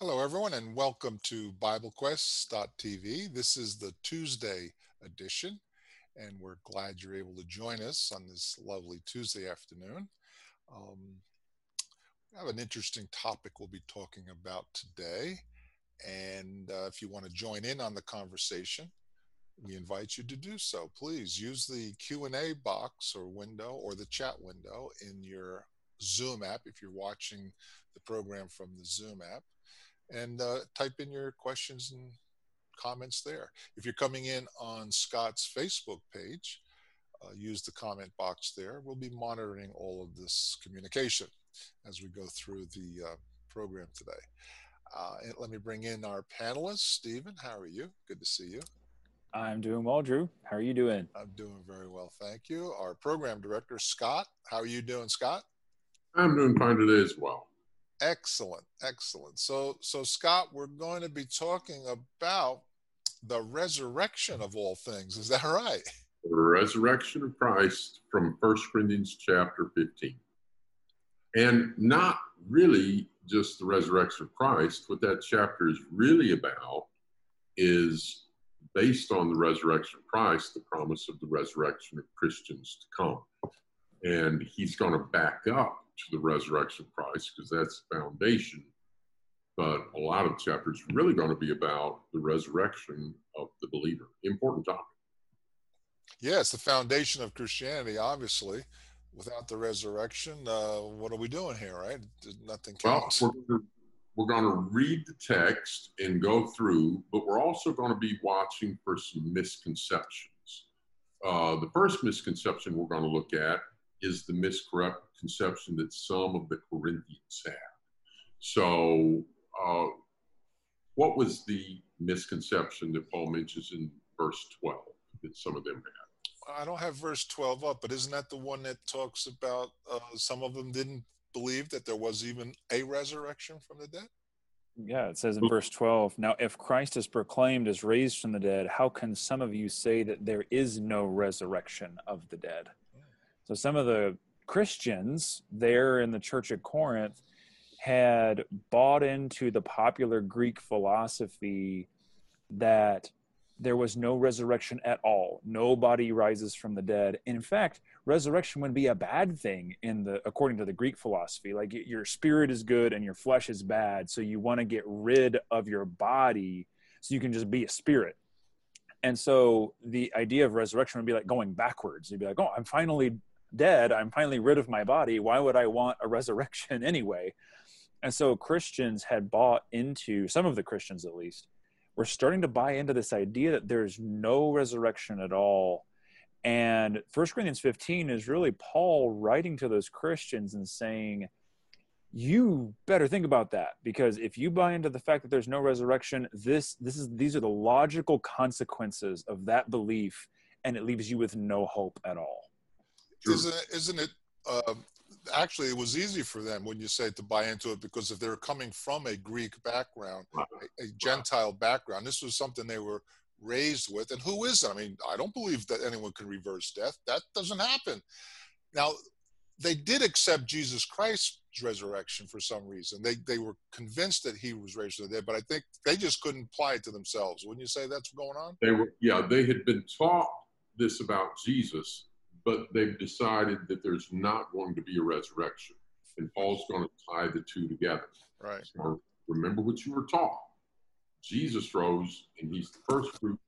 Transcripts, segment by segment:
Hello, everyone, and welcome to BibleQuest.tv. This is the Tuesday edition, and we're glad you're able to join us on this lovely Tuesday afternoon. Um, we have an interesting topic we'll be talking about today, and uh, if you want to join in on the conversation, we invite you to do so. Please use the Q&A box or window or the chat window in your Zoom app if you're watching the program from the Zoom app and uh, type in your questions and comments there. If you're coming in on Scott's Facebook page, uh, use the comment box there. We'll be monitoring all of this communication as we go through the uh, program today. Uh, let me bring in our panelists. Stephen, how are you? Good to see you. I'm doing well, Drew. How are you doing? I'm doing very well, thank you. Our program director, Scott. How are you doing, Scott? I'm doing fine today as well. Excellent, excellent. So, so Scott, we're going to be talking about the resurrection of all things. Is that right? The resurrection of Christ from First Corinthians chapter 15. And not really just the resurrection of Christ. What that chapter is really about is based on the resurrection of Christ, the promise of the resurrection of Christians to come. And he's going to back up to the resurrection of Christ because that's the foundation. But a lot of chapters really going to be about the resurrection of the believer. Important topic. Yes, the foundation of Christianity, obviously. Without the resurrection, uh, what are we doing here, right? Nothing counts. Well, we're, we're going to read the text and go through, but we're also going to be watching for some misconceptions. Uh, the first misconception we're going to look at is the misconception that some of the Corinthians had. So, uh, what was the misconception that Paul mentions in verse 12 that some of them had? I don't have verse 12 up, but isn't that the one that talks about uh, some of them didn't believe that there was even a resurrection from the dead? Yeah, it says in verse 12 Now, if Christ is proclaimed as raised from the dead, how can some of you say that there is no resurrection of the dead? So some of the Christians there in the church at Corinth had bought into the popular Greek philosophy that there was no resurrection at all. Nobody rises from the dead. And In fact, resurrection would be a bad thing in the according to the Greek philosophy. Like your spirit is good and your flesh is bad, so you want to get rid of your body so you can just be a spirit. And so the idea of resurrection would be like going backwards. You'd be like, "Oh, I'm finally dead. I'm finally rid of my body. Why would I want a resurrection anyway? And so Christians had bought into, some of the Christians at least, were starting to buy into this idea that there's no resurrection at all. And 1 Corinthians 15 is really Paul writing to those Christians and saying, you better think about that because if you buy into the fact that there's no resurrection this this is these are the logical consequences of that belief and it leaves you with no hope at all isn't it, isn't it uh, actually it was easy for them when you say to buy into it because if they were coming from a Greek background, a, a Gentile background, this was something they were raised with. And who is it? I mean, I don't believe that anyone can reverse death. That doesn't happen. Now, they did accept Jesus Christ's resurrection for some reason. They they were convinced that he was raised from the dead, but I think they just couldn't apply it to themselves. Wouldn't you say that's going on? They were yeah, they had been taught this about Jesus but they've decided that there's not going to be a resurrection. And Paul's going to tie the two together. Right. So remember what you were taught. Jesus rose, and he's the first fruit.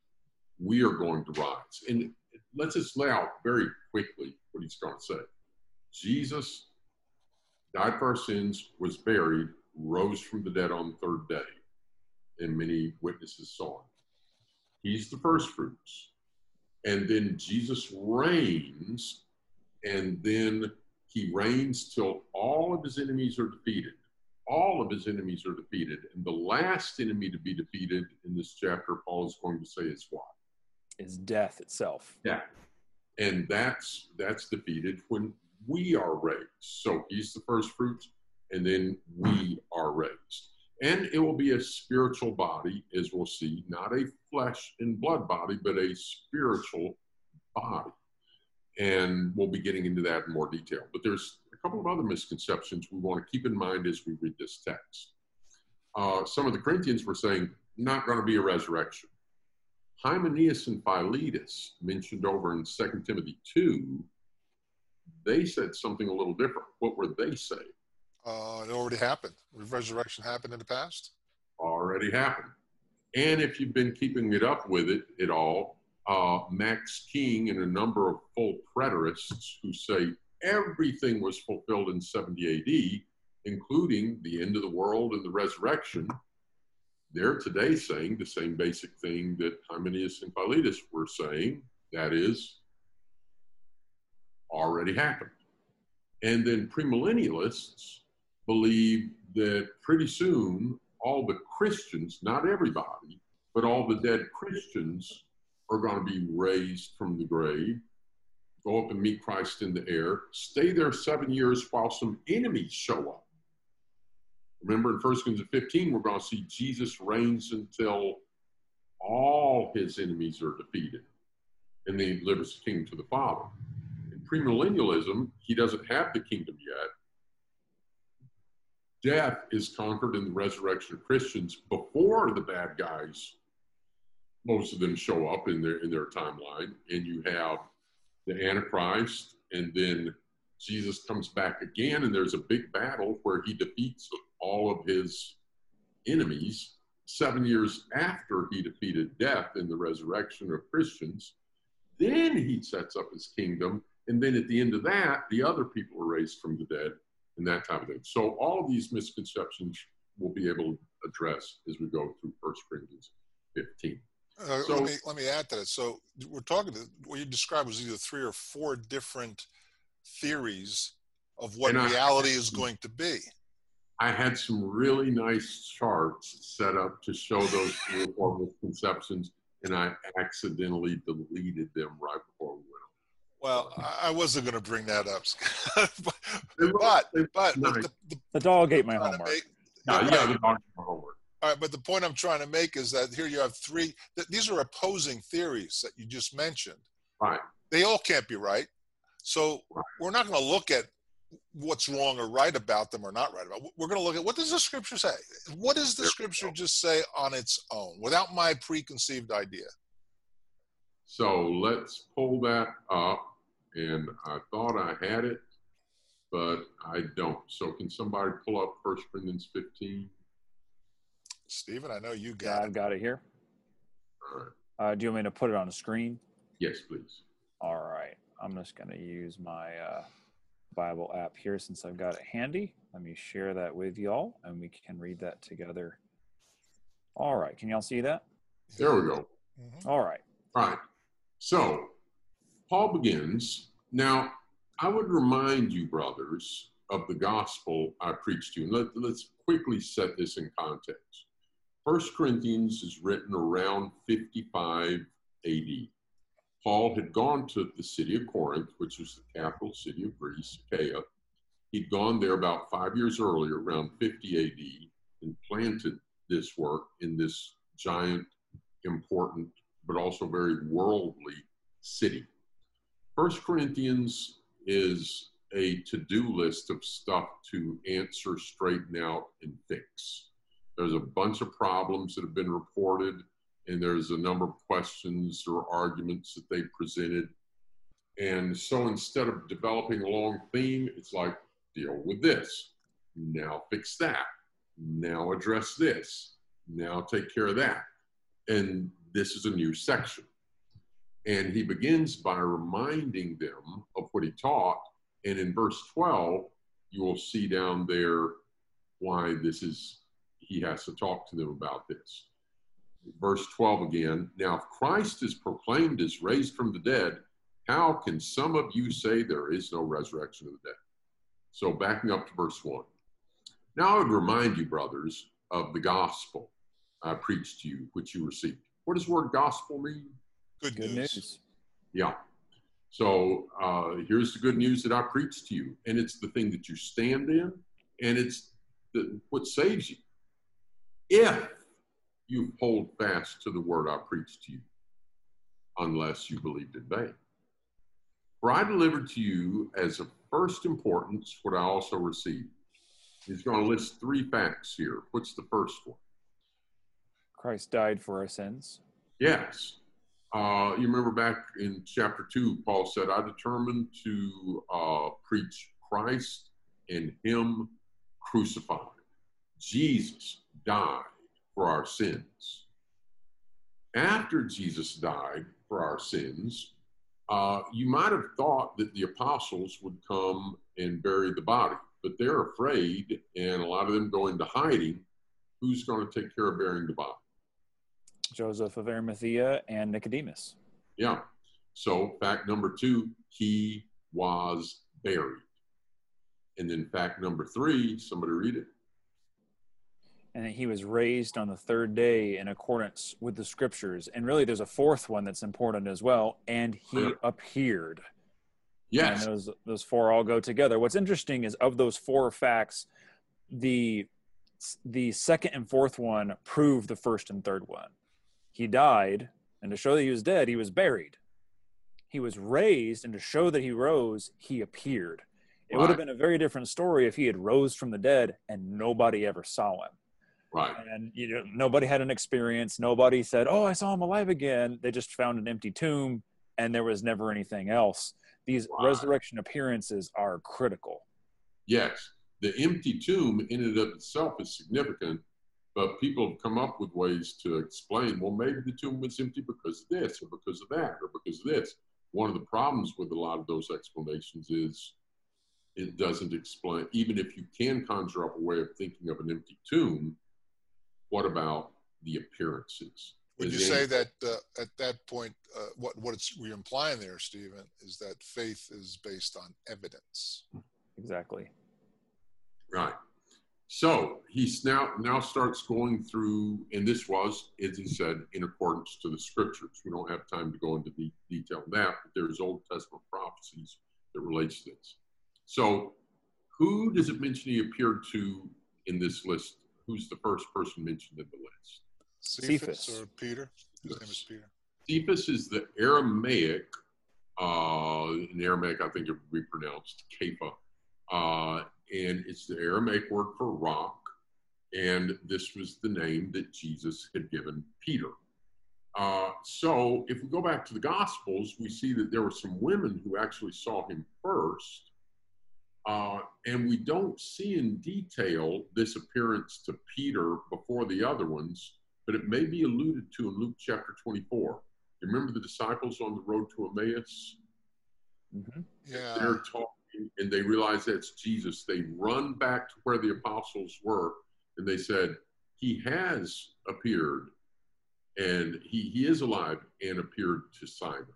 We are going to rise. And let's just lay out very quickly what he's going to say. Jesus died for our sins, was buried, rose from the dead on the third day, and many witnesses saw him. He's the first fruits and then Jesus reigns, and then he reigns till all of his enemies are defeated. All of his enemies are defeated. And the last enemy to be defeated in this chapter, Paul is going to say is what? Is death itself. Yeah. And that's that's defeated when we are raised. So he's the first fruits, and then we are raised. And it will be a spiritual body, as we'll see, not a flesh and blood body, but a spiritual body. And we'll be getting into that in more detail. But there's a couple of other misconceptions we want to keep in mind as we read this text. uh, some of the Corinthians were saying, not going to be a resurrection. Hymenaeus and Philetus, mentioned over in 2 Timothy 2, they said something a little different. What were they saying? Uh, it already happened. Resurrection happened in the past. Already happened. And if you've been keeping it up with it at all, uh, Max King and a number of full preterists who say everything was fulfilled in 70 AD, including the end of the world and the resurrection, they're today saying the same basic thing that Hymenaeus and Philetus were saying that is, already happened. And then premillennialists believe that pretty soon all the Christians, not everybody, but all the dead Christians are going to be raised from the grave, go up and meet Christ in the air, stay there seven years while some enemies show up. Remember in 1 Corinthians 15, we're going to see Jesus reigns until all his enemies are defeated, and then he delivers the kingdom to the Father. In premillennialism, he doesn't have the kingdom yet. Death is conquered in the resurrection of Christians before the bad guys, most of them show up in their in their timeline, and you have the Antichrist, and then Jesus comes back again, and there's a big battle where he defeats all of his enemies seven years after he defeated death in the resurrection of Christians. Then he sets up his kingdom. And then at the end of that, the other people are raised from the dead and that type of thing. So all of these misconceptions we'll be able to address as we go through First Corinthians 15. Uh, so, let me let me add to that. So we're talking to what you described was either three or four different theories of what reality I, is going to be. I had some really nice charts set up to show those three or four misconceptions, and I accidentally deleted them right before we went. Well, I wasn't going to bring that up, but but, but nice. the, the, the, dog ate my homework. Make, yeah, yeah, the dog ate my homework. All right, but the point I'm trying to make is that here you have three. That these are opposing theories that you just mentioned. Right. They all can't be right. So right. we're not going to look at what's wrong or right about them or not right about. We're going to look at what does the scripture say? What does the scripture just say on its own without my preconceived idea? So let's pull that up. And I thought I had it, but I don't. So can somebody pull up First Corinthians 15? Stephen, I know you got I've it. got it here. All right. Uh, do you want me to put it on the screen? Yes, please. All right. I'm just going to use my uh, Bible app here since I've got it handy. Let me share that with y'all and we can read that together. All right. Can y'all see that? There we go. Mm-hmm. All right. All right. So Paul begins. Now, I would remind you, brothers, of the gospel I preached to you. Let, let's quickly set this in context. First Corinthians is written around 55 AD. Paul had gone to the city of Corinth, which was the capital city of Greece, Achaia. He'd gone there about five years earlier, around 50 AD, and planted this work in this giant, important, but also very worldly city. First Corinthians is a to-do list of stuff to answer, straighten out, and fix. There's a bunch of problems that have been reported and there's a number of questions or arguments that they presented. And so instead of developing a long theme, it's like, deal with this, now fix that, now address this, now take care of that. And this is a new section. And he begins by reminding them of what he taught. And in verse 12, you will see down there why this is, he has to talk to them about this verse 12 again. Now, if Christ is proclaimed as raised from the dead, how can some of you say there is no resurrection of the dead? So, backing up to verse 1. Now, I would remind you, brothers, of the gospel I preached to you, which you received. What does the word gospel mean? Good, good news. news. Yeah. So, uh, here's the good news that I preached to you, and it's the thing that you stand in, and it's the, what saves you. If you hold fast to the word I preached to you, unless you believed in vain. For I delivered to you as of first importance what I also received He's going to list three facts here. What's the first one? Christ died for our sins. Yes. Uh, you remember back in chapter 2, Paul said, I determined to uh, preach Christ and Him crucified. Jesus died for our sins. After Jesus died for our sins, uh, you might have thought that the apostles would come and bury the body, but they're afraid, and a lot of them go into hiding. Who's going to take care of burying the body? Joseph of Arimathea and Nicodemus. Yeah. So, fact number two, he was buried. And then fact number three, somebody read it. And he was raised on the third day in accordance with the scriptures. And really, there's a fourth one that's important as well. And he Yeah. appeared. Yes. And those those four all go together. What's interesting is of those four facts, the the second and fourth one prove the first and third one. He died, and to show that he was dead, he was buried. He was raised, and to show that he rose, he appeared. It would have been a very different story if he had rose from the dead and nobody ever saw him. Right. And you know, nobody had an experience. Nobody said, "Oh, I saw him alive again." They just found an empty tomb, and there was never anything else. These Right. resurrection appearances are critical. Yes. The empty tomb in and of itself is significant, but people have come up with ways to explain, well, maybe the tomb was empty because of this or because of that or because of this. One of the problems with a lot of those explanations is it doesn't explain, even if you can conjure up a way of thinking of an empty tomb, what about the appearances? Would you say that uh, at that point, uh, what what it's we're implying there, Stephen, is that faith is based on evidence? Exactly. Right. So he's now now starts going through, and this was, as he said, in accordance to the scriptures. We don't have time to go into the detail of that, but there's Old Testament prophecies that relates to this. So, who does it mention he appeared to in this list? Who's the first person mentioned in the list? Cephas Cephas. or Peter? His name is Peter. Cephas is the Aramaic, uh, in Aramaic, I think it would be pronounced Kapha, uh, and it's the Aramaic word for rock. And this was the name that Jesus had given Peter. Uh, so if we go back to the Gospels, we see that there were some women who actually saw him first. Uh, and we don't see in detail this appearance to Peter before the other ones, but it may be alluded to in Luke chapter 24. You remember the disciples on the road to Emmaus? hmm Yeah. They're talking and they realize that's Jesus. They run back to where the apostles were and they said, He has appeared and he, he is alive and appeared to Simon. Of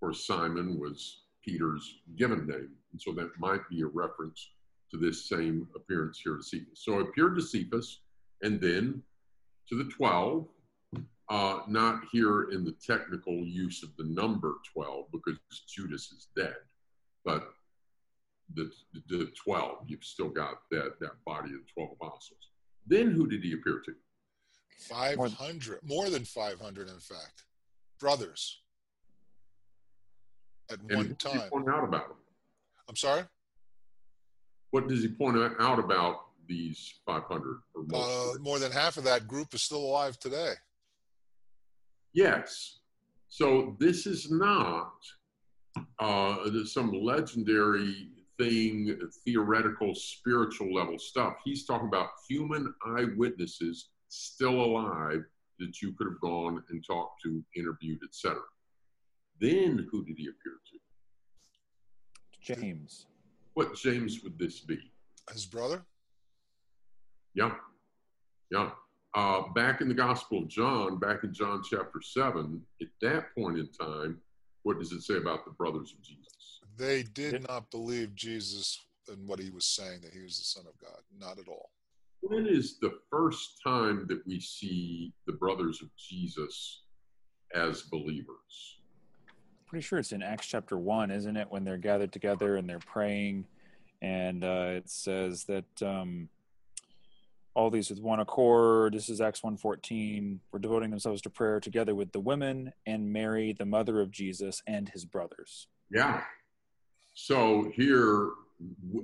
course, Simon was Peter's given name. And so that might be a reference to this same appearance here to Cephas. So appeared to Cephas and then to the 12, uh, not here in the technical use of the number 12 because Judas is dead, but the, the 12, you've still got that, that body of the 12 apostles. Then who did he appear to? 500, more than 500, in fact. Brothers. At And one what does time. he point out about them? I'm sorry? What does he point out about these 500 or most? Uh, more than half of that group is still alive today. Yes. So this is not uh, some legendary thing, theoretical, spiritual level stuff. He's talking about human eyewitnesses still alive that you could have gone and talked to, interviewed, etc. Then who did he appear to? James. What James would this be? His brother? Yeah. Yeah. Uh, back in the Gospel of John, back in John chapter 7, at that point in time, what does it say about the brothers of Jesus? They did Yep. not believe Jesus and what he was saying, that he was the Son of God. Not at all. When is the first time that we see the brothers of Jesus as believers? Pretty sure it's in Acts chapter one, isn't it? When they're gathered together and they're praying, and uh, it says that um, all these with one accord. This is Acts one fourteen. Were devoting themselves to prayer together with the women and Mary, the mother of Jesus, and his brothers. Yeah. So here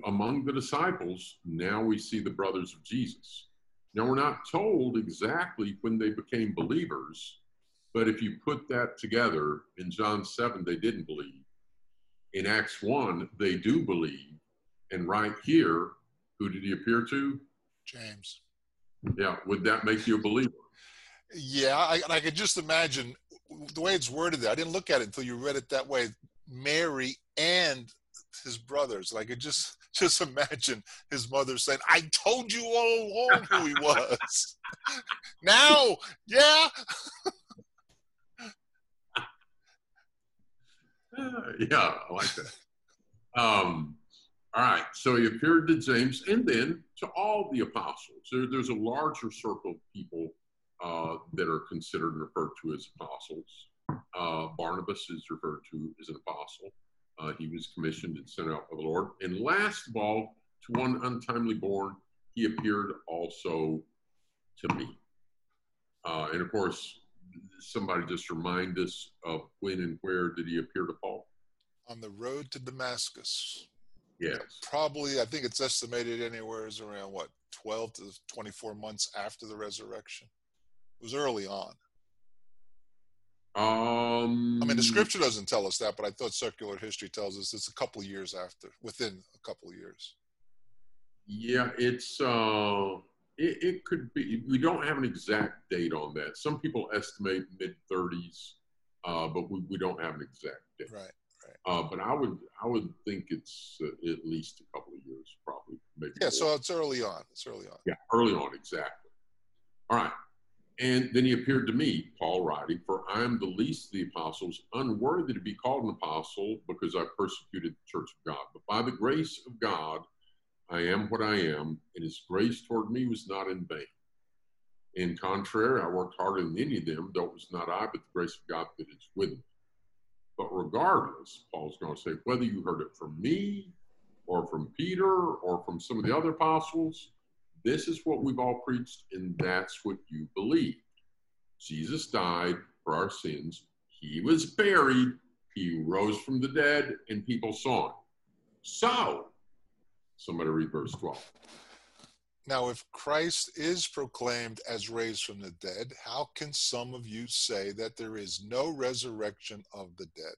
among the disciples, now we see the brothers of Jesus. Now, we're not told exactly when they became believers, but if you put that together, in John 7, they didn't believe. In Acts 1, they do believe. And right here, who did he appear to? James. Yeah, would that make you a believer? Yeah, I, I could just imagine the way it's worded there. I didn't look at it until you read it that way. Mary and his brothers. Like I could just just imagine his mother saying, "I told you all along who he was." now, yeah. yeah, I like that. Um, all right, so he appeared to James and then to all the apostles. There, there's a larger circle of people uh, that are considered and referred to as apostles. Uh, Barnabas is referred to as an apostle. Uh, he was commissioned and sent out by the Lord. And last of all, to one untimely born, he appeared also to me. Uh, and of course, somebody just remind us of when and where did he appear to Paul? On the road to Damascus. Yes. Probably, I think it's estimated anywhere is around what, 12 to 24 months after the resurrection. It was early on. Um, I mean, the scripture doesn't tell us that, but I thought circular history tells us it's a couple of years after, within a couple of years. Yeah, it's uh, it, it could be. We don't have an exact date on that. Some people estimate mid 30s, uh, but we, we don't have an exact date. Right. Uh, but I would I would think it's uh, at least a couple of years, probably maybe. Yeah, more. so it's early on. It's early on. Yeah, early on, exactly. All right. And then he appeared to me, Paul writing, For I am the least of the apostles, unworthy to be called an apostle because I persecuted the church of God. But by the grace of God, I am what I am, and his grace toward me was not in vain. In contrary, I worked harder than any of them, though it was not I, but the grace of God that is with me. But regardless, Paul's going to say, whether you heard it from me or from Peter or from some of the other apostles, this is what we've all preached, and that's what you believe. Jesus died for our sins. He was buried. He rose from the dead, and people saw him. So, somebody read verse 12. Now, if Christ is proclaimed as raised from the dead, how can some of you say that there is no resurrection of the dead?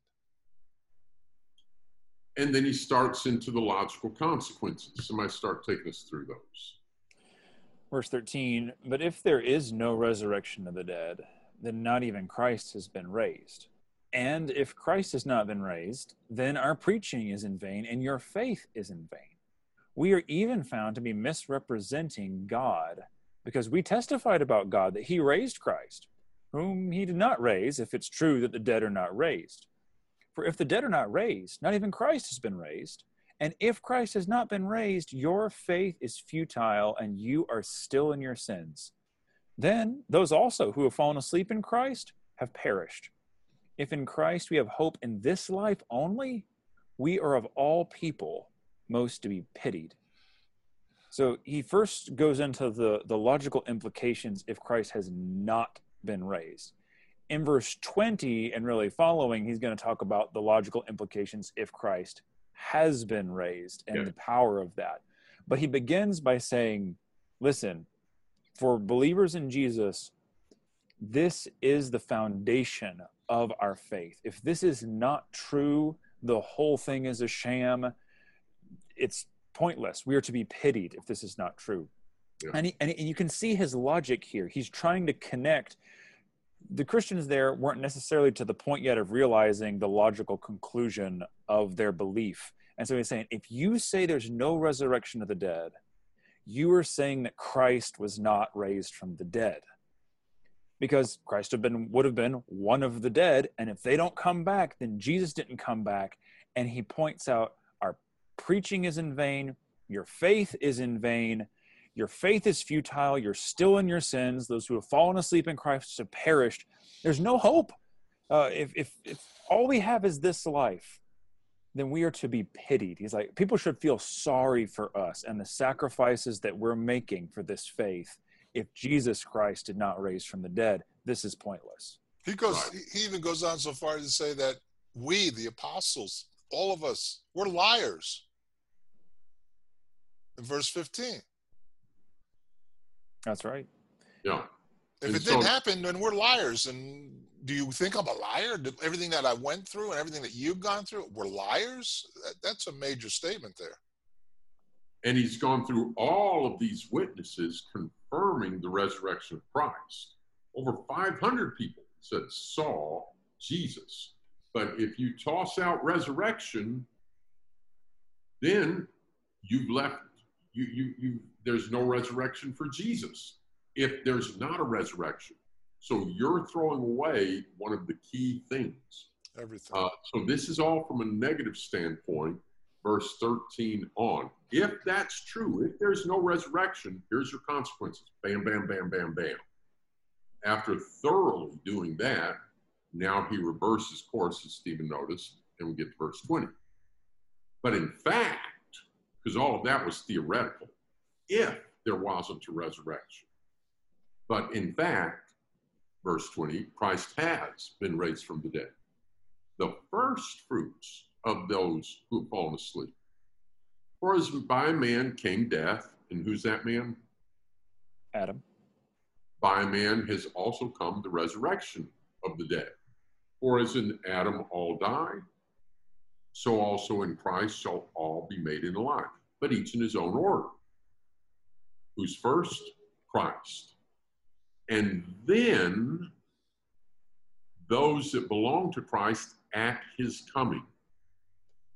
And then he starts into the logical consequences. Somebody start taking us through those. Verse 13, but if there is no resurrection of the dead, then not even Christ has been raised. And if Christ has not been raised, then our preaching is in vain and your faith is in vain. We are even found to be misrepresenting God because we testified about God that he raised Christ, whom he did not raise, if it's true that the dead are not raised. For if the dead are not raised, not even Christ has been raised. And if Christ has not been raised, your faith is futile and you are still in your sins. Then those also who have fallen asleep in Christ have perished. If in Christ we have hope in this life only, we are of all people most to be pitied. So he first goes into the, the logical implications if Christ has not been raised. In verse 20 and really following, he's going to talk about the logical implications if Christ has been raised and Yeah. the power of that. But he begins by saying, listen, for believers in Jesus, this is the foundation of our faith. If this is not true, the whole thing is a sham. It's pointless. We are to be pitied if this is not true. Yeah. And, he, and, and you can see his logic here. He's trying to connect. The Christians there weren't necessarily to the point yet of realizing the logical conclusion of their belief. And so he's saying, if you say there's no resurrection of the dead, you are saying that Christ was not raised from the dead. Because Christ have been would have been one of the dead, and if they don't come back, then Jesus didn't come back. And he points out preaching is in vain, your faith is in vain, your faith is futile, you're still in your sins. Those who have fallen asleep in Christ have perished. There's no hope. Uh, if, if, if all we have is this life, then we are to be pitied. He's like, people should feel sorry for us and the sacrifices that we're making for this faith. If Jesus Christ did not raise from the dead, this is pointless. He goes. Right. He he even goes on so far as to say that we, the apostles, all of us, we're liars. In verse 15. That's right. Yeah. If And it didn't happen, then we're liars. And do you think I'm a liar? Did everything that I went through and everything that you've gone through, we're liars? That, that's a major statement there. And he's gone through all of these witnesses confirming the resurrection of Christ. Over 500 people said saw Jesus. But if you toss out resurrection, then you've left you you you there's no resurrection for Jesus. If there's not a resurrection. So you're throwing away one of the key things. Everything. Uh, so this is all from a negative standpoint, verse 13 on. If that's true, if there's no resurrection, here's your consequences. Bam, bam, bam, bam, bam. After thoroughly doing that, now he reverses course, as Stephen noticed, and we get to verse 20. But in fact, because all of that was theoretical, if there wasn't a resurrection. But in fact, verse 20, Christ has been raised from the dead the first fruits of those who have fallen asleep. For as by a man came death, and who's that man? Adam. By a man has also come the resurrection of the dead. For as in Adam all die, so also in Christ shall all be made in alive, but each in his own order. Who's first? Christ. And then those that belong to Christ at his coming.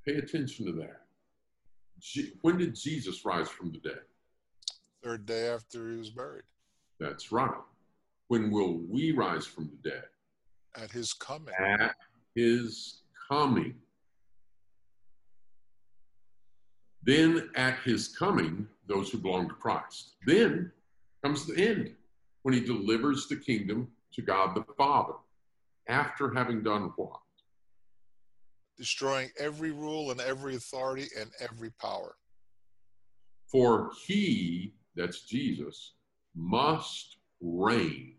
Pay attention to that. Je- When did Jesus rise from the dead? Third day after he was buried. That's right. When will we rise from the dead? At his coming. At his coming. Then at his coming, those who belong to Christ. Then comes the end when he delivers the kingdom to God the Father after having done what? Destroying every rule and every authority and every power. For he, that's Jesus, must reign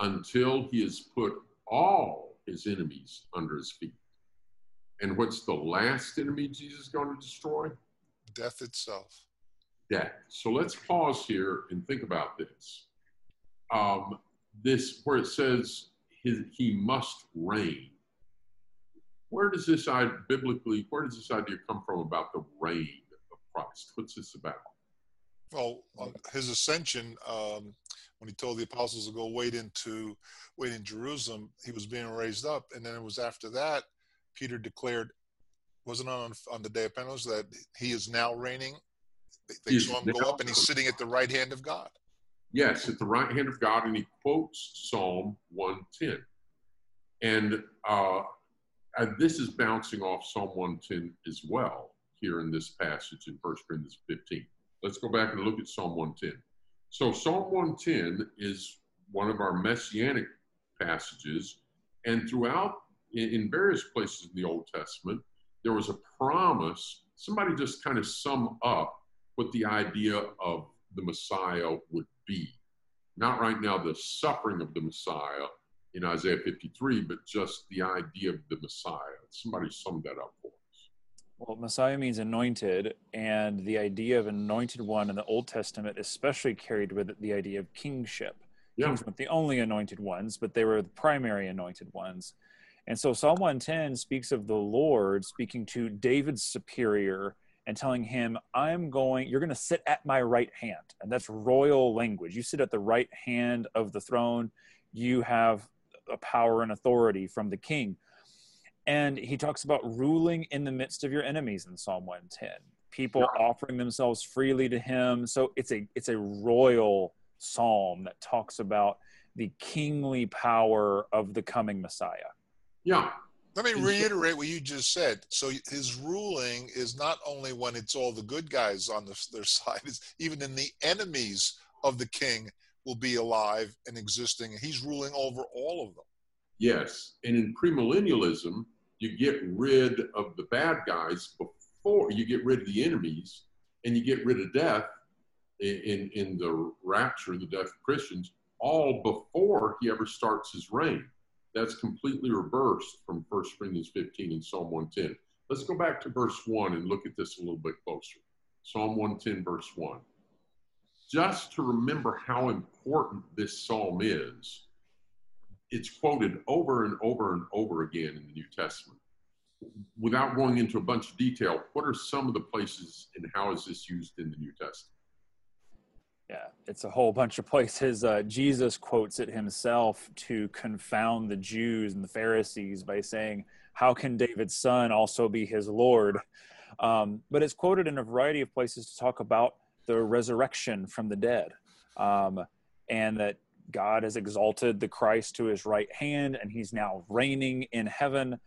until he has put all his enemies under his feet. And what's the last enemy Jesus is going to destroy? Death itself. Death. So let's pause here and think about this. Um, this, where it says his, he must reign. Where does this idea, biblically, where does this idea come from about the reign of Christ? What's this about? Well, on his ascension, um, when he told the apostles to go wait into wait in Jerusalem, he was being raised up, and then it was after that Peter declared, wasn't on on the day of Pentecost that he is now reigning. They, they saw him go up, and he's sitting at the right hand of God. Yes, at the right hand of God, and he quotes Psalm 110. And uh, uh, this is bouncing off Psalm 110 as well here in this passage in 1 Corinthians 15. Let's go back and look at Psalm 110. So, Psalm 110 is one of our messianic passages, and throughout, in, in various places in the Old Testament, there was a promise. Somebody just kind of sum up what the idea of the Messiah would be. Not right now the suffering of the Messiah in Isaiah 53, but just the idea of the Messiah. Somebody summed that up for us. Well, Messiah means anointed, and the idea of anointed one in the Old Testament especially carried with it the idea of kingship. Yeah. Kings weren't the only anointed ones, but they were the primary anointed ones. And so Psalm 110 speaks of the Lord speaking to David's superior and telling him, I'm going, you're going to sit at my right hand. And that's royal language. You sit at the right hand of the throne, you have a power and authority from the king. And he talks about ruling in the midst of your enemies in Psalm 110. People Yeah. offering themselves freely to him. So it's a it's a royal psalm that talks about the kingly power of the coming Messiah. Yeah. Let me reiterate what you just said. So his ruling is not only when it's all the good guys on the, their side, it's even in the enemies of the king will be alive and existing. He's ruling over all of them. Yes. And in premillennialism, you get rid of the bad guys before you get rid of the enemies and you get rid of death in, in, in the rapture, the death of Christians, all before he ever starts his reign. That's completely reversed from 1 Corinthians 15 and Psalm 110. Let's go back to verse 1 and look at this a little bit closer. Psalm 110, verse 1. Just to remember how important this psalm is, it's quoted over and over and over again in the New Testament. Without going into a bunch of detail, what are some of the places and how is this used in the New Testament? Yeah, it's a whole bunch of places. Uh, Jesus quotes it himself to confound the Jews and the Pharisees by saying, How can David's son also be his Lord? Um, but it's quoted in a variety of places to talk about the resurrection from the dead um, and that God has exalted the Christ to his right hand and he's now reigning in heaven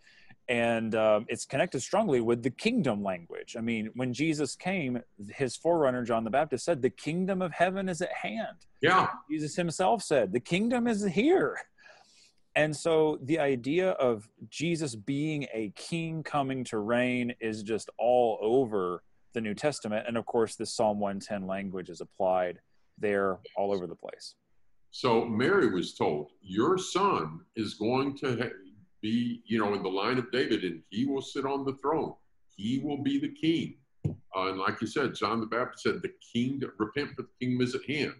and um, it's connected strongly with the kingdom language. I mean, when Jesus came, his forerunner John the Baptist said, "The kingdom of heaven is at hand." Yeah, Jesus himself said, "The kingdom is here." And so the idea of Jesus being a king coming to reign is just all over the New Testament, and of course, the Psalm 110 language is applied there all over the place. So Mary was told, "Your son is going to." Be, you know, in the line of David, and he will sit on the throne. He will be the king. Uh, and like you said, John the Baptist said, "The king repent, for the kingdom is at hand."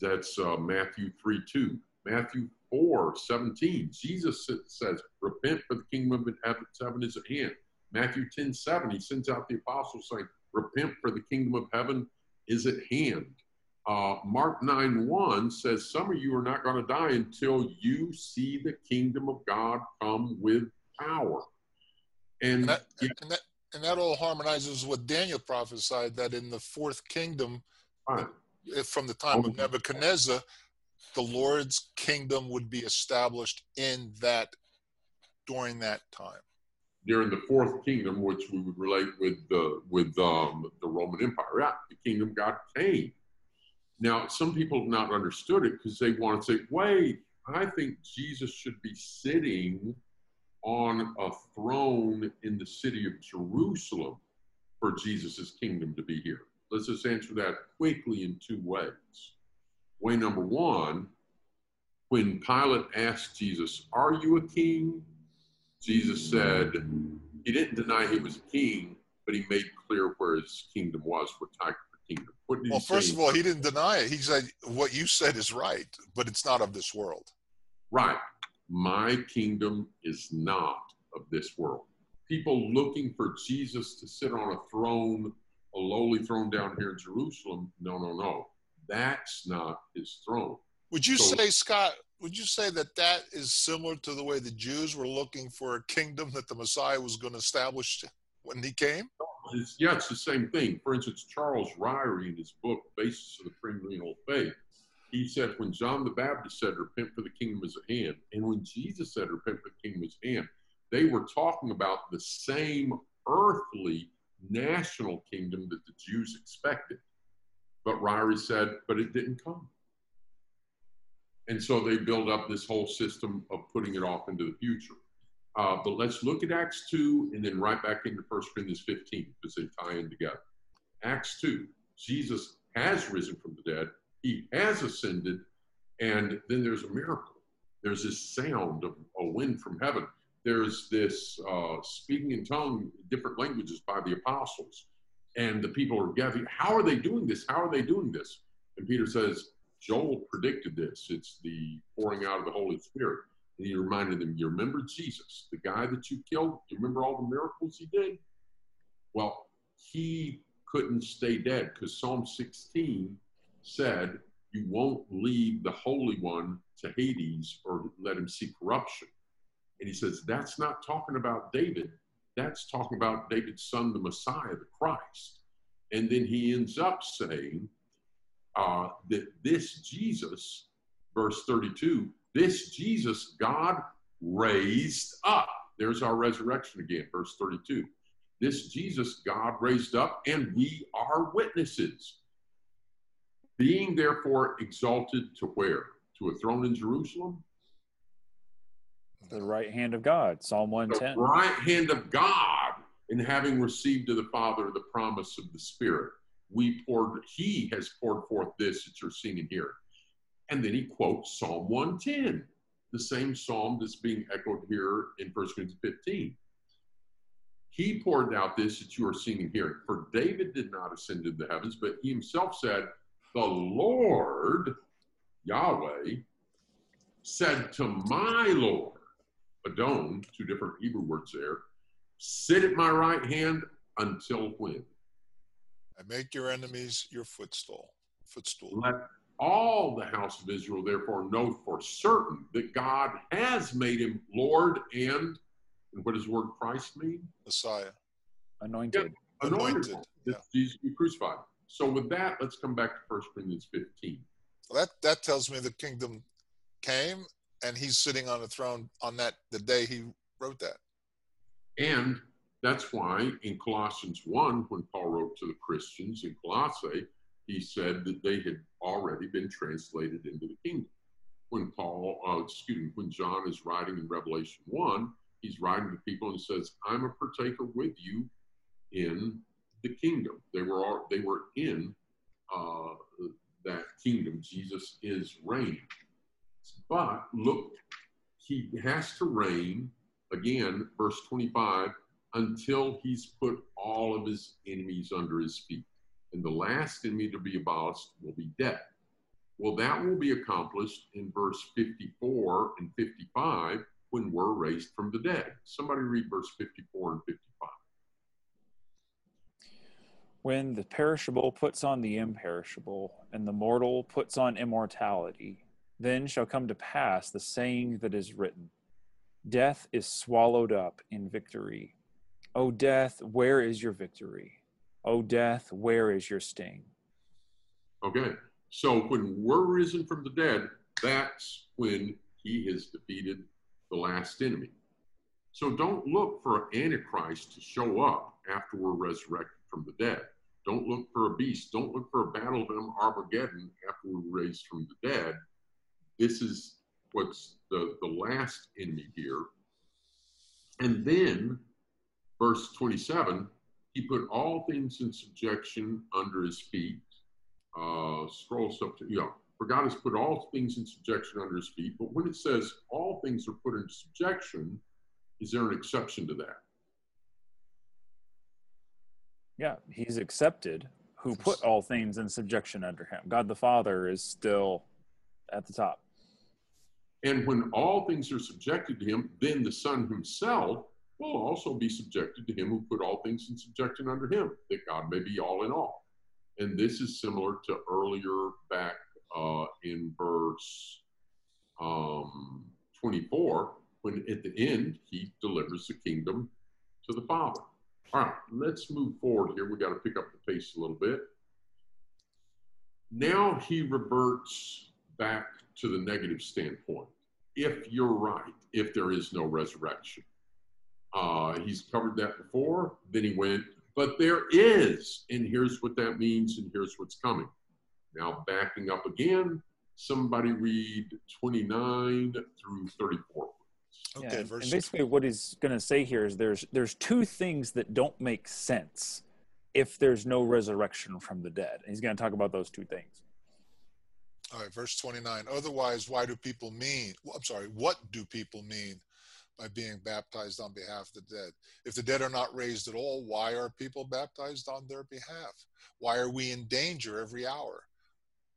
That's uh, Matthew three two. Matthew four seventeen. Jesus says, "Repent, for the kingdom of heaven is at hand." Matthew ten seven. He sends out the apostles saying, "Repent, for the kingdom of heaven is at hand." Uh, Mark 9 1 says, Some of you are not going to die until you see the kingdom of God come with power. And, and, that, yeah. and, that, and that all harmonizes with Daniel prophesied that in the fourth kingdom, right. from the time of Nebuchadnezzar, the Lord's kingdom would be established in that during that time. During the fourth kingdom, which we would relate with the with um, the Roman Empire, yeah, the kingdom God came now, some people have not understood it because they want to say, wait, I think Jesus should be sitting on a throne in the city of Jerusalem for Jesus' kingdom to be here. Let's just answer that quickly in two ways. Way number one, when Pilate asked Jesus, Are you a king? Jesus said, He didn't deny he was a king, but he made clear where his kingdom was, what type of kingdom. Well, first of all, he didn't deny it. He said, What you said is right, but it's not of this world. Right. My kingdom is not of this world. People looking for Jesus to sit on a throne, a lowly throne down here in Jerusalem. No, no, no. That's not his throne. Would you so, say, Scott, would you say that that is similar to the way the Jews were looking for a kingdom that the Messiah was going to establish when he came? It's, yeah, it's the same thing. For instance, Charles Ryrie in his book, Basis of the Premillennial Faith, he said when John the Baptist said, Repent for the kingdom is at hand, and when Jesus said, Repent for the kingdom is at hand, they were talking about the same earthly national kingdom that the Jews expected. But Ryrie said, But it didn't come. And so they build up this whole system of putting it off into the future. Uh, but let's look at Acts 2 and then right back into 1 Corinthians 15 because they tie in together. Acts 2, Jesus has risen from the dead, he has ascended, and then there's a miracle. There's this sound of a wind from heaven. There's this uh, speaking in tongue, different languages by the apostles. And the people are gathering. How are they doing this? How are they doing this? And Peter says, Joel predicted this. It's the pouring out of the Holy Spirit. And he reminded them, You remember Jesus, the guy that you killed? You remember all the miracles he did? Well, he couldn't stay dead because Psalm 16 said, You won't leave the Holy One to Hades or let him see corruption. And he says, That's not talking about David. That's talking about David's son, the Messiah, the Christ. And then he ends up saying uh, that this Jesus, verse 32, this Jesus God raised up. There's our resurrection again, verse 32. This Jesus God raised up, and we are witnesses. Being therefore exalted to where? To a throne in Jerusalem? The right hand of God, Psalm 110. The right hand of God, in having received of the Father the promise of the Spirit. We poured, He has poured forth this that you're seeing and hearing. And then he quotes Psalm 110, the same psalm that's being echoed here in 1 Corinthians 15. He poured out this that you are seeing and hearing. For David did not ascend into the heavens, but he himself said, The Lord, Yahweh, said to my Lord, Adon, two different Hebrew words there, sit at my right hand until when? I make your enemies your footstool. Footstool. Let all the house of Israel therefore know for certain that God has made him Lord and, and what does the word Christ mean? Messiah. Anointed. Anointed. Anointed, one. yeah. Jesus be crucified. So with that, let's come back to 1 Corinthians 15. Well, that that tells me the kingdom came and he's sitting on the throne on that the day he wrote that. And that's why in Colossians 1, when Paul wrote to the Christians in Colossae, he said that they had already been translated into the kingdom. When Paul, uh, excuse me, when John is writing in Revelation 1, he's writing to people and says, I'm a partaker with you in the kingdom. They were all, they were in uh, that kingdom. Jesus is reigning. But look, he has to reign again, verse 25, until he's put all of his enemies under his feet. And the last in me to be abolished will be death. Well, that will be accomplished in verse 54 and 55 when we're raised from the dead. Somebody read verse 54 and 55. When the perishable puts on the imperishable, and the mortal puts on immortality, then shall come to pass the saying that is written Death is swallowed up in victory. O death, where is your victory? O death, where is your sting? Okay, so when we're risen from the dead, that's when he has defeated the last enemy. So don't look for Antichrist to show up after we're resurrected from the dead. Don't look for a beast. Don't look for a battle of Armageddon after we're raised from the dead. This is what's the, the last enemy here. And then, verse 27, he put all things in subjection under his feet. Uh, scroll up to, yeah, for God has put all things in subjection under his feet. But when it says all things are put in subjection, is there an exception to that? Yeah, he's accepted who put all things in subjection under him. God the Father is still at the top. And when all things are subjected to him, then the Son himself will also be subjected to him who put all things in subjection under him, that God may be all in all. And this is similar to earlier back uh, in verse um, 24, when at the end he delivers the kingdom to the Father. All right, let's move forward here. We got to pick up the pace a little bit. Now he reverts back to the negative standpoint. If you're right, if there is no resurrection, uh, he's covered that before. Then he went, but there is, and here's what that means, and here's what's coming. Now, backing up again, somebody read 29 through 34. Okay, Yeah, and- verse and basically what he's going to say here is there's there's two things that don't make sense if there's no resurrection from the dead. And he's going to talk about those two things. All right, verse 29. Otherwise, why do people mean? I'm sorry, what do people mean by being baptized on behalf of the dead? If the dead are not raised at all, why are people baptized on their behalf? Why are we in danger every hour?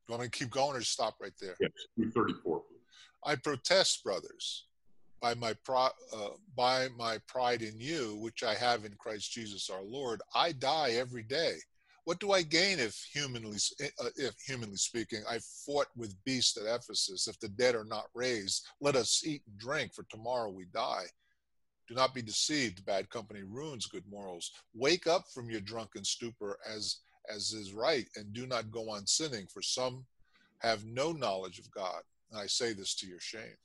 Do you want me to keep going or stop right there? Yes, through 34. I protest, brothers, by my pro, uh, by my pride in you, which I have in Christ Jesus our Lord. I die every day. What do I gain if humanly, uh, if humanly speaking, I fought with beasts at Ephesus? If the dead are not raised, let us eat and drink, for tomorrow we die. Do not be deceived. Bad company ruins good morals. Wake up from your drunken stupor, as as is right, and do not go on sinning. For some have no knowledge of God. And I say this to your shame.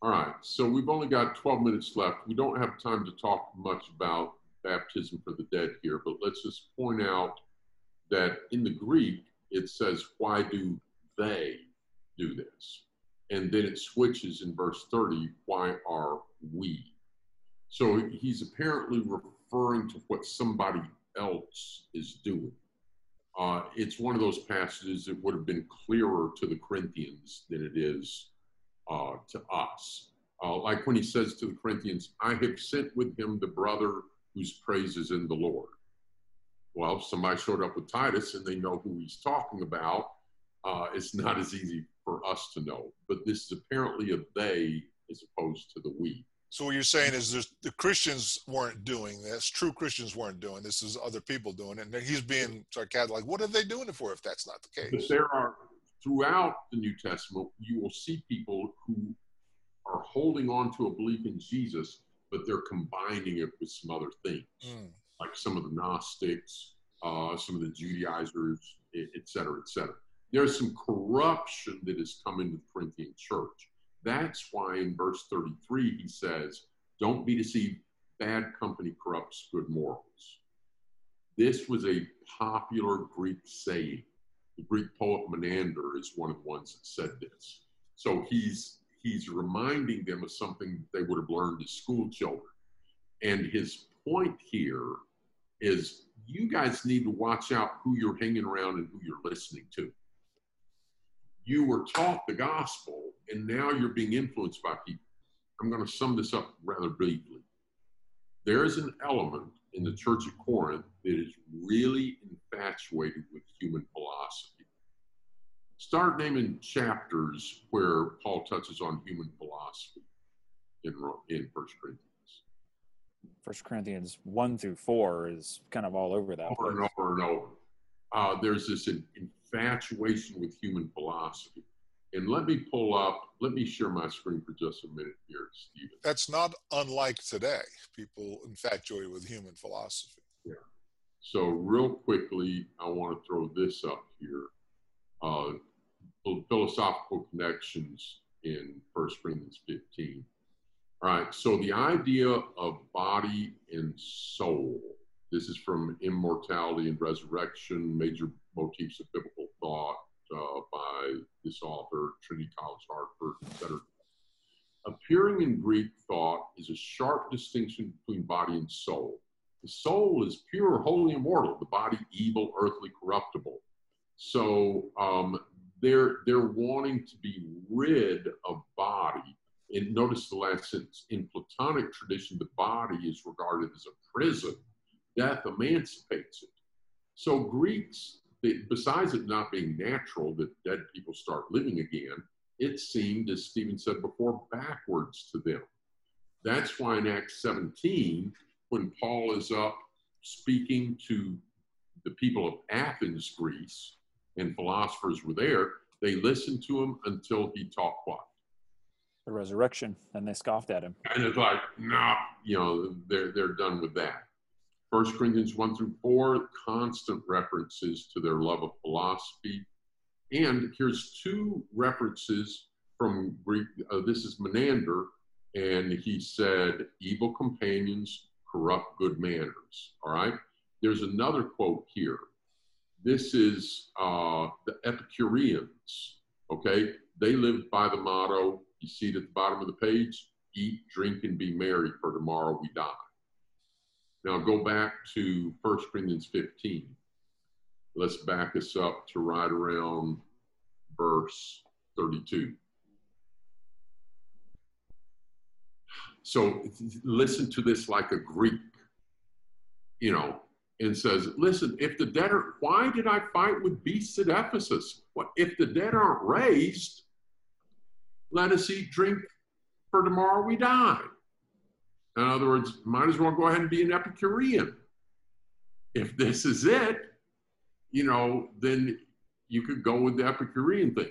All right, so we've only got 12 minutes left. We don't have time to talk much about baptism for the dead here, but let's just point out that in the Greek, it says, Why do they do this? And then it switches in verse 30, Why are we? So he's apparently referring to what somebody else is doing. Uh, it's one of those passages that would have been clearer to the Corinthians than it is uh, to us. Uh, like when he says to the Corinthians, I have sent with him the brother whose praise is in the Lord. Well, if somebody showed up with Titus and they know who he's talking about, uh, it's not as easy for us to know. But this is apparently a they as opposed to the we. So what you're saying is there's, the Christians weren't doing this. True Christians weren't doing this. Is other people doing it. And he's being sarcastic. Like, what are they doing it for if that's not the case? But there are throughout the New Testament, you will see people who are holding on to a belief in Jesus, but they're combining it with some other things, mm. like some of the Gnostics, uh, some of the Judaizers, et cetera, et cetera. There's some corruption that has come into the Corinthian church. That's why in verse 33 he says, Don't be deceived, bad company corrupts good morals. This was a popular Greek saying. The Greek poet Menander is one of the ones that said this. So he's he's reminding them of something they would have learned as school children. And his point here is you guys need to watch out who you're hanging around and who you're listening to. You were taught the gospel and now you're being influenced by people. I'm going to sum this up rather briefly. There is an element in the church of Corinth that is really infatuated with human philosophy. Start naming chapters where Paul touches on human philosophy in, in 1 Corinthians. First Corinthians 1 through 4 is kind of all over that. Over place. and over and over. Uh, there's this infatuation with human philosophy. And let me pull up, let me share my screen for just a minute here, Stephen. That's not unlike today, people infatuated with human philosophy. Yeah. So, real quickly, I want to throw this up here uh, philosophical connections in First Corinthians 15. All right, so the idea of body and soul. This is from Immortality and Resurrection, major motifs of biblical thought uh, by this author, Trinity College, Hartford, etc. Appearing in Greek thought is a sharp distinction between body and soul. The soul is pure, holy, immortal. The body, evil, earthly, corruptible. So um, they're they're wanting to be rid of body. And notice the last sentence. In Platonic tradition, the body is regarded as a prison. Death emancipates it. So Greeks besides it not being natural that dead people start living again, it seemed, as Stephen said before, backwards to them. That's why in Acts 17, when Paul is up speaking to the people of Athens, Greece, and philosophers were there, they listened to him until he taught what? The resurrection, and they scoffed at him. And it's like, no, nah, you know, they're they're done with that. First Corinthians 1 through 4, constant references to their love of philosophy. And here's two references from Greek. Uh, this is Menander, and he said, Evil companions corrupt good manners. All right. There's another quote here. This is uh, the Epicureans. Okay. They lived by the motto, you see it at the bottom of the page eat, drink, and be merry, for tomorrow we die. Now go back to 1 Corinthians 15. Let's back us up to right around verse 32. So listen to this like a Greek, you know, and says, listen, if the dead are, why did I fight with beasts at Ephesus? What if the dead aren't raised? Let us eat, drink, for tomorrow we die. In other words, might as well go ahead and be an Epicurean. If this is it, you know, then you could go with the Epicurean thing.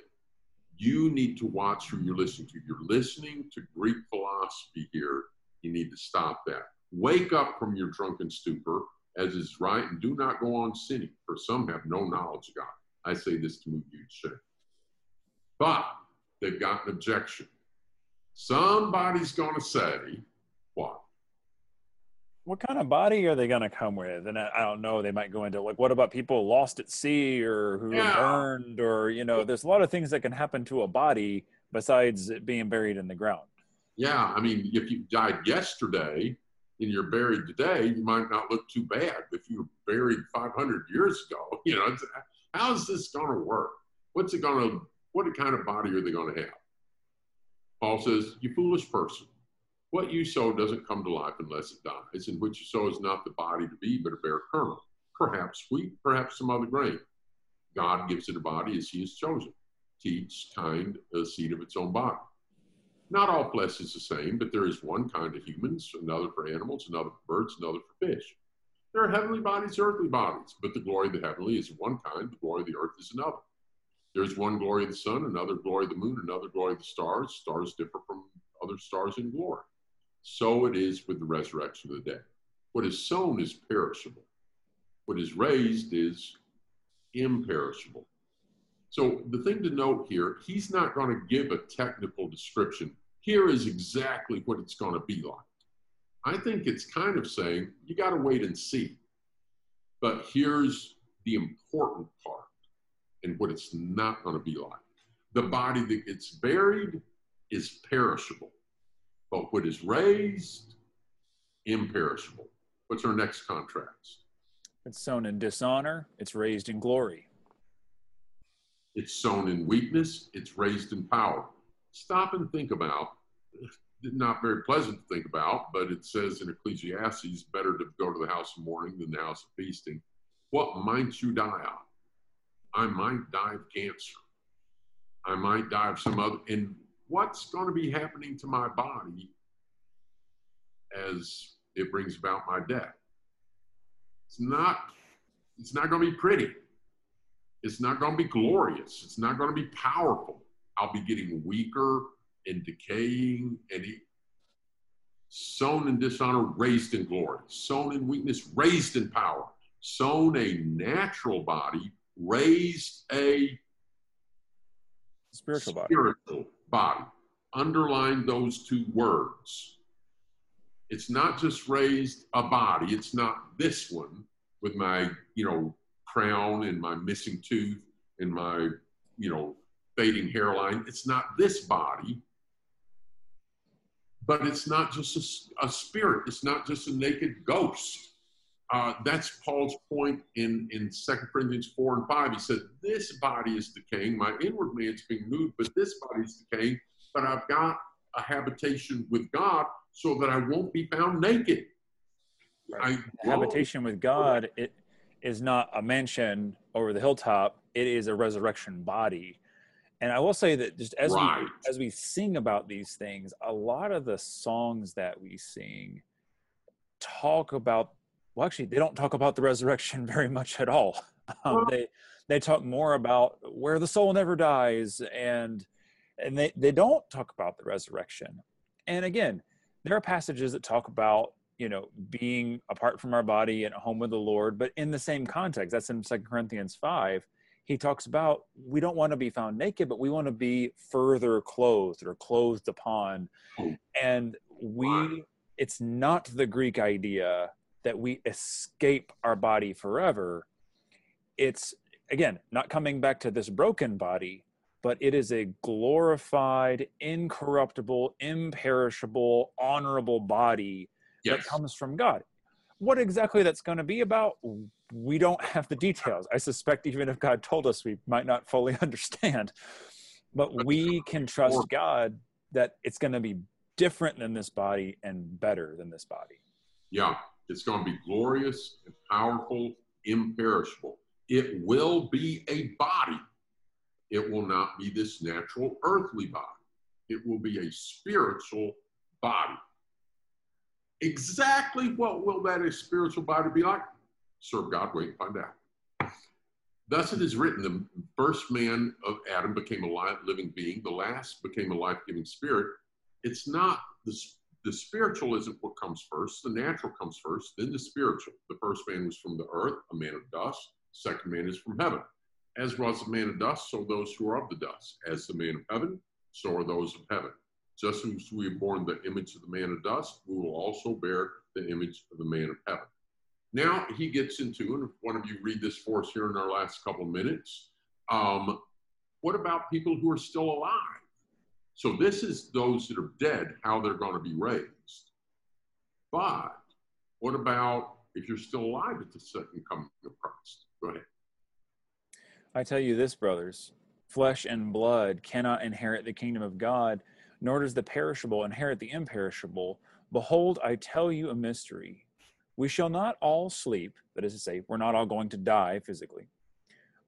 You need to watch who you're listening to. You're listening to Greek philosophy here. You need to stop that. Wake up from your drunken stupor, as is right, and do not go on sinning, for some have no knowledge of God. I say this to move you to shame. But they've got an objection. Somebody's going to say, what? What kind of body are they going to come with? And I, I, don't know. They might go into like, what about people lost at sea or who yeah. burned, or you know, there's a lot of things that can happen to a body besides it being buried in the ground. Yeah, I mean, if you died yesterday and you're buried today, you might not look too bad. If you were buried 500 years ago, you know, how's this going to work? What's it going to? What kind of body are they going to have? Paul says, You foolish person, what you sow doesn't come to life unless it dies, and what you sow is not the body to be, but a bare kernel, perhaps wheat, perhaps some other grain. God gives it a body as he has chosen, to each kind a seed of its own body. Not all flesh is the same, but there is one kind of humans, another for animals, another for birds, another for fish. There are heavenly bodies, earthly bodies, but the glory of the heavenly is one kind, the glory of the earth is another. There is one glory of the sun, another glory of the moon, another glory of the stars. Stars differ from other stars in glory. So it is with the resurrection of the dead. What is sown is perishable. What is raised is imperishable. So the thing to note here, he's not going to give a technical description. Here is exactly what it's going to be like. I think it's kind of saying you got to wait and see. But here's the important part and what it's not going to be like. The body that gets buried is perishable, but what is raised, imperishable. What's our next contrast? It's sown in dishonor, it's raised in glory. It's sown in weakness, it's raised in power. Stop and think about, not very pleasant to think about, but it says in Ecclesiastes, better to go to the house of mourning than the house of feasting. What might you die of? I might die of cancer. I might die of some other, and what's going to be happening to my body as it brings about my death? It's not, it's not going to be pretty. It's not going to be glorious. It's not going to be powerful. I'll be getting weaker and decaying and he, sown in dishonor, raised in glory, sown in weakness, raised in power, sown a natural body, raised a spiritual body. Spiritual body. Underline those two words. It's not just raised a body. It's not this one with my, you know, crown and my missing tooth and my, you know, fading hairline. It's not this body. But it's not just a, a spirit. It's not just a naked ghost uh, that's Paul's point in, in 2 Corinthians 4 and 5. He said, This body is decaying, my inward man's being moved, but this body is decaying, but I've got a habitation with God so that I won't be found naked. Right. habitation with God it is not a mansion over the hilltop, it is a resurrection body. And I will say that just as right. we as we sing about these things, a lot of the songs that we sing talk about well actually they don't talk about the resurrection very much at all um, they they talk more about where the soul never dies and and they, they don't talk about the resurrection and again there are passages that talk about you know being apart from our body and home with the lord but in the same context that's in second corinthians 5 he talks about we don't want to be found naked but we want to be further clothed or clothed upon. And we it's not the greek idea that we escape our body forever. It's again not coming back to this broken body but it is a glorified incorruptible imperishable honorable body yes. that comes from god what exactly that's going to be about we don't have the details i suspect even if god told us we might not fully understand but we can trust god that it's going to be different than this body and better than this body yeah it's going to be glorious and powerful, imperishable. It will be a body. It will not be this natural earthly body. It will be a spiritual body. Exactly what will that spiritual body be like? Serve God, wait find out. Thus it is written, the first man of Adam became a life, living being, the last became a life-giving spirit. It's not the the spiritual isn't what comes first. The natural comes first, then the spiritual. The first man was from the earth, a man of dust. Second man is from heaven. As was the man of dust, so those who are of the dust. As the man of heaven, so are those of heaven. Just as we have borne the image of the man of dust, we will also bear the image of the man of heaven. Now he gets into, and if one of you read this for us here in our last couple of minutes, um, what about people who are still alive? So this is those that are dead, how they're going to be raised. But what about if you're still alive at the second coming of Christ? Go ahead. I tell you this, brothers flesh and blood cannot inherit the kingdom of God, nor does the perishable inherit the imperishable. Behold, I tell you a mystery. We shall not all sleep, that is to say, we're not all going to die physically,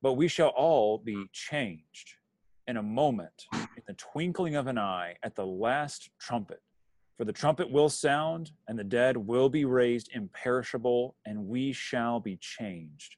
but we shall all be changed in a moment, in the twinkling of an eye, at the last trumpet. For the trumpet will sound, and the dead will be raised imperishable, and we shall be changed.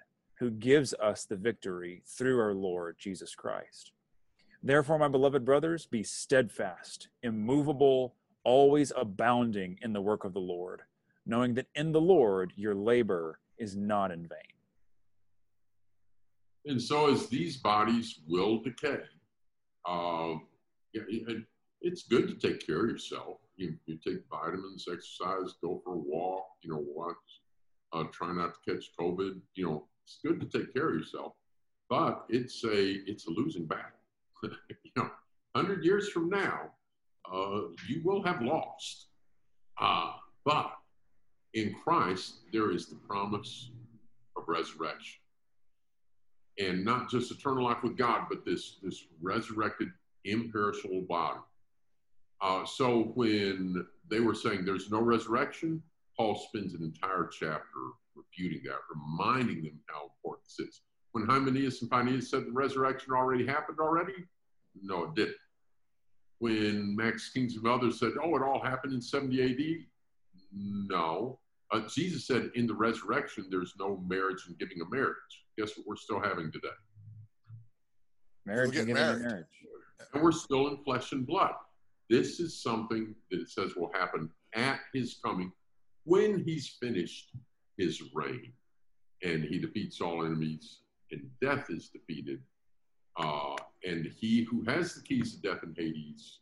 who gives us the victory through our Lord Jesus Christ. Therefore, my beloved brothers, be steadfast, immovable, always abounding in the work of the Lord, knowing that in the Lord your labor is not in vain. And so, as these bodies will decay, uh, it's good to take care of yourself. You, you take vitamins, exercise, go for a walk, you know, watch, uh, try not to catch COVID. You know, it's good to take care of yourself, but it's a it's a losing battle. you know, hundred years from now, uh, you will have lost. Uh, but in Christ, there is the promise of resurrection and not just eternal life with God, but this this resurrected, imperishable body. Uh, so when they were saying there's no resurrection, Paul spends an entire chapter refuting that, reminding them how important this is. When Hymenaeus and Phineas said the resurrection already happened already, no, it didn't. When Max Kings and others said, oh, it all happened in 70 AD, no. Uh, Jesus said in the resurrection, there's no marriage and giving a marriage guess what we're still having today? Marriage and married. marriage. And we're still in flesh and blood. This is something that it says will happen at his coming when he's finished his reign and he defeats all enemies and death is defeated. Uh, and he who has the keys to death and Hades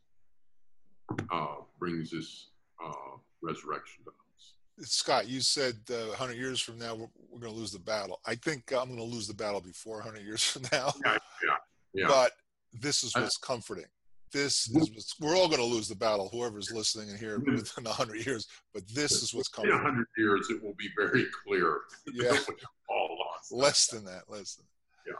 uh, brings this uh, resurrection to us. Scott, you said uh, 100 years from now we're, we're going to lose the battle. I think I'm going to lose the battle before 100 years from now. Yeah, yeah, yeah. But this is what's comforting. This is what's, we're all going to lose the battle. Whoever's listening and here within 100 years, but this is what's coming. In 100 years, it will be very clear. Yeah, all lost. Less than that. Less than. Yeah.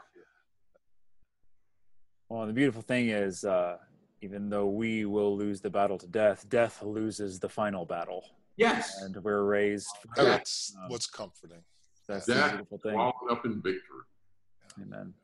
Well, the beautiful thing is, uh, even though we will lose the battle to death, death loses the final battle. Yes. And we're raised. That's um, what's comforting. That's that, the beautiful thing. Walking up in victory. Amen.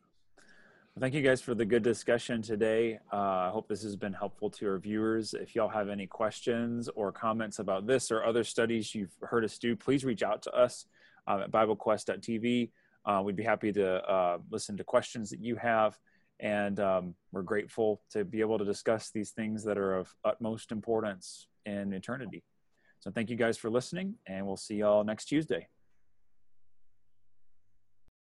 Thank you guys for the good discussion today. Uh, I hope this has been helpful to our viewers. If y'all have any questions or comments about this or other studies you've heard us do, please reach out to us um, at BibleQuest.tv. Uh, we'd be happy to uh, listen to questions that you have. And um, we're grateful to be able to discuss these things that are of utmost importance in eternity. So thank you guys for listening, and we'll see y'all next Tuesday.